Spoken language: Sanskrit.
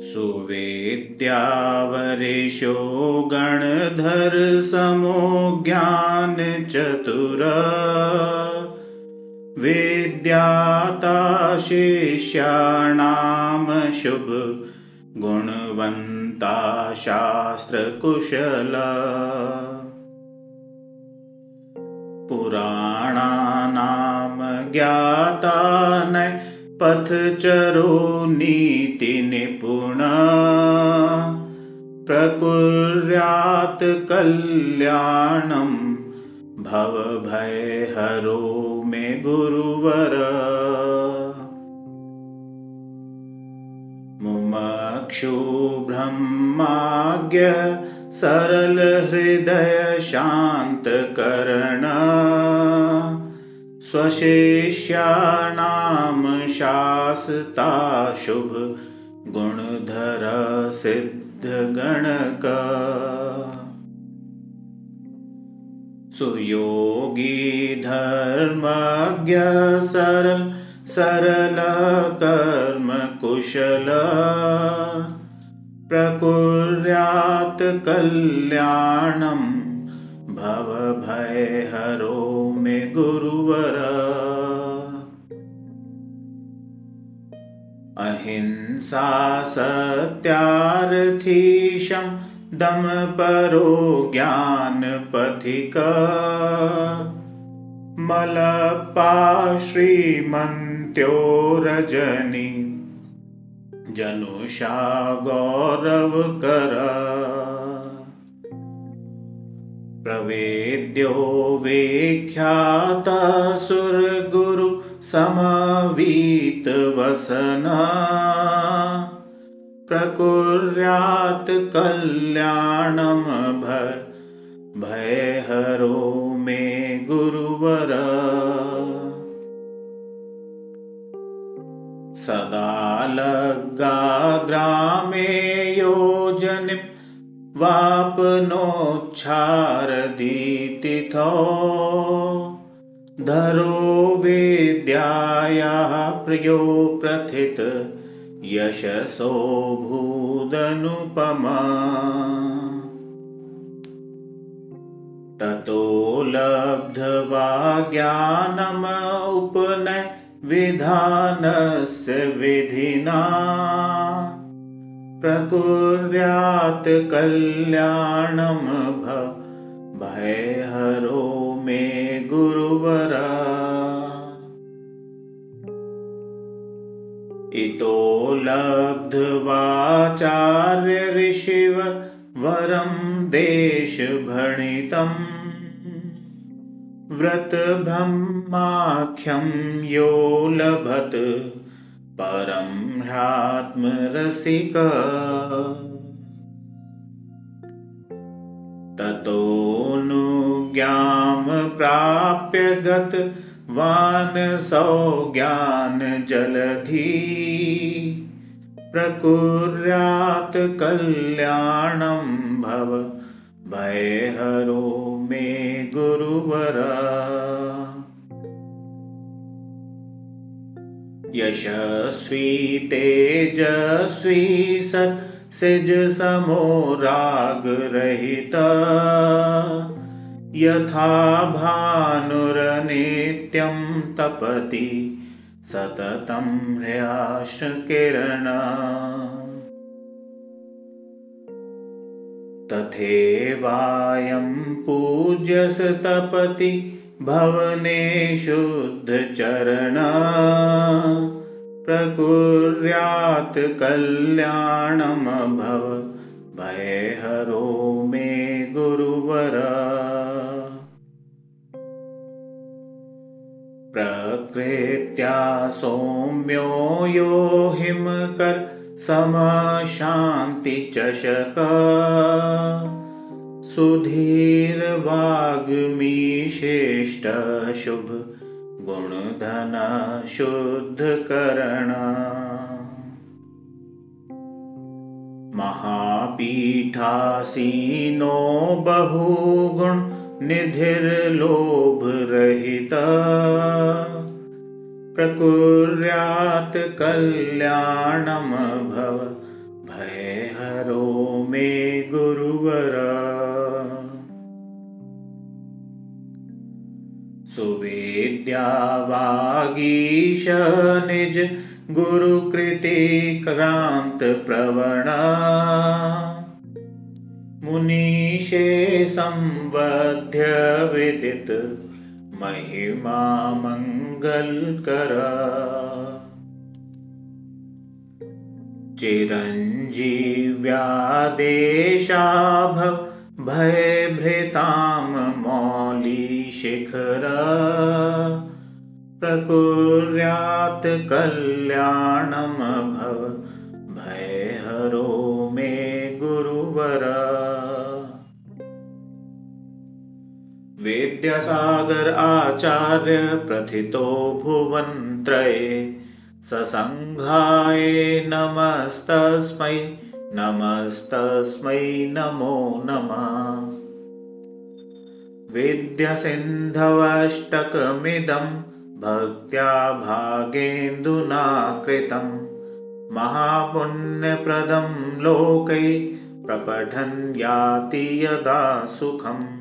सुवेद्यावरेशो गणधर समो ज्ञानचतुर विद्याता शिष्याणां शुभ गुणवन्ता शास्त्रकुशल। पुराणानां ज्ञाता न पथचरो नीतिनिपुण प्रकुर्यात् कल्याणं भवभयहरो मे गुरुवर। मुमक्षुब्रह्माज्ञ सरलहृदयशान्तकरण स्वशिष्याणां शास्ता शुभ गुणधर सिद्धगणक सुयोगी धर्मज्ञ सरल सरलकर्मकुशल। प्रकुर्यात् कल्याणं भवभयहरो मे गुरुवर अहिंसा सत्यार्थीशं दमपरो ज्ञानपथिक। मलपा श्रीमन्त्यो रजनी जनुषा गौरवकर। प्रवेद्यो वेख्यातसुरगुरु समवीतवसन। प्रकुर्यात् कल्याणं भयहरो मे गुरुवर। सदा लग्गा ग्रामे योजनिं वापनोच्छारदीतिथो धरो वेद्यायाः प्रियो प्रथित यशसो भूदनुपमा। ततो लब्ध्वा ज्ञानम उपनय विधानस्य विधिना। प्रकुर्यात् कल्याणं भयहरो मे गुरुवर। इतो लब्ध्वाचार्य ऋषिव वरं देशभणितम् व्रतब्रह्माख्यं यो लभत परं ह्यात्मरसिक ततोऽनुज्ञां प्राप्य गतवान् प्रकुर्यात् कल्याणं भव भयहरो मे गुरुवर। यशस्वी तेजस्वी सत्सिजसमो रागरहित यथा भानुरनित्यं तपति सततं ह्याशकिरण। तथैवायं पूज्यस्तपति भवने शुद्धचरण प्रकुर्यात् कल्याणं प्रकृत्या सौम्यो यो हिमकर समशान्तिचषक सुधीर्वाग्मीश्रेष्ठशुभ गुणधनशुद्धकरण महापीठासीनो बहुगुणनिधिर्लोभरहिता प्रकुर्यात् कल्याणं भव। भयहरो मे गुरुवर। सुवेद्यावागीश निज प्रवण मुनीशे संवध्य विदित महिमा मङ्गलकर चिरञ्जीव्यादेशाभ भयभृतां मौलिशिखर। प्रकुर्यात् कल्याणं वेद्यसागर आचार्य प्रथितो भुवन्त्रये ससङ्घाय नमस्तस्मै नमस्तस्मै नमो नमः। विद्यसिन्धवष्टकमिदं भक्त्या भागेन्दुना कृतं महापुण्यप्रदं लोकै प्रपठन् याति यदा सुखम्